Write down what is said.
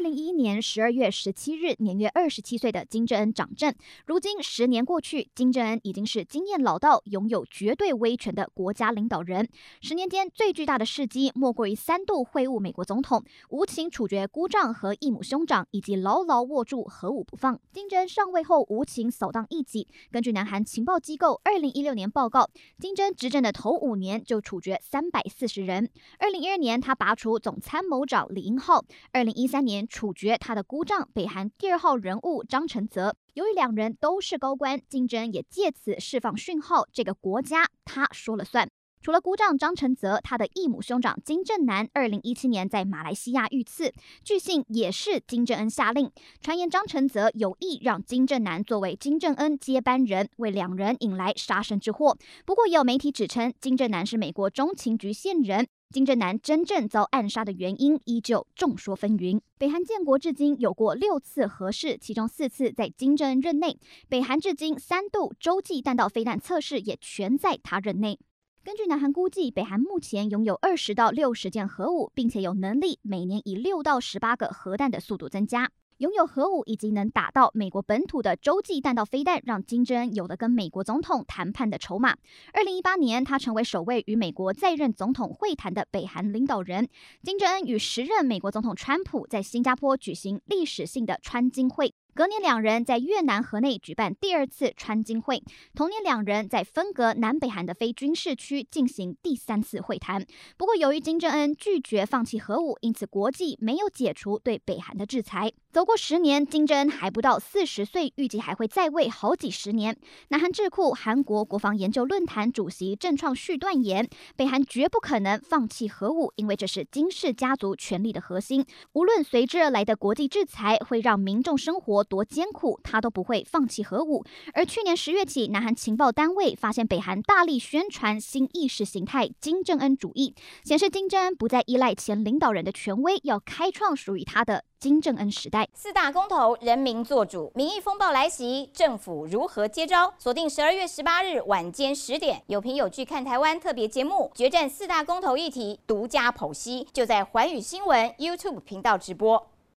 二零一一年十二月十七日，年约二十七岁的金正恩掌政。如今十年过去，金正恩已经是经验老道、拥有绝对威权的国家领导人。十年间最巨大的事迹，莫过于三度会晤美国总统，无情处决姑丈和异母兄长，以及牢牢握住核武不放。金正恩上位后，无情扫荡异己。根据南韩情报机构二零一六年报告，金正恩执政的头五年就处决三百四十人。二零一二年，他拔除总参谋长李英浩。二零一三年。处决他的姑丈，北韩第二号人物张成泽。由于两人都是高官，金正恩也借此释放讯号：这个国家他说了算。除了姑丈张成泽，他的异母兄长金正男，二零一七年在马来西亚遇刺，据信也是金正恩下令。传言张成泽有意让金正男作为金正恩接班人，为两人引来杀身之祸。不过，也有媒体指称，金正男是美国中情局线人。金正男真正遭暗杀的原因依旧众说纷纭。北韩建国至今有过六次核试，其中四次在金正任内。北韩至今三度洲际弹道飞弹测试也全在他任内。根据南韩估计，北韩目前拥有二十到六十件核武，并且有能力每年以六到十八个核弹的速度增加。拥有核武以及能打到美国本土的洲际弹道飞弹，让金正恩有了跟美国总统谈判的筹码。二零一八年，他成为首位与美国在任总统会谈的北韩领导人。金正恩与时任美国总统川普在新加坡举行历史性的川金会。隔年，两人在越南河内举办第二次川金会。同年，两人在分隔南北韩的非军事区进行第三次会谈。不过，由于金正恩拒绝放弃核武，因此国际没有解除对北韩的制裁。走过十年，金正恩还不到四十岁，预计还会在位好几十年。南韩智库韩国国防研究论坛主席郑创旭断言，北韩绝不可能放弃核武，因为这是金氏家族权力的核心。无论随之而来的国际制裁会让民众生活多艰苦，他都不会放弃核武。而去年十月起，南韩情报单位发现北韩大力宣传新意识形态金正恩主义，显示金正恩不再依赖前领导人的权威，要开创属于他的。金正恩时代，四大公投，人民做主，民意风暴来袭，政府如何接招？锁定十二月十八日晚间十点，有凭有据看台湾特别节目，决战四大公投议题，独家剖析，就在寰宇新闻 YouTube 频道直播。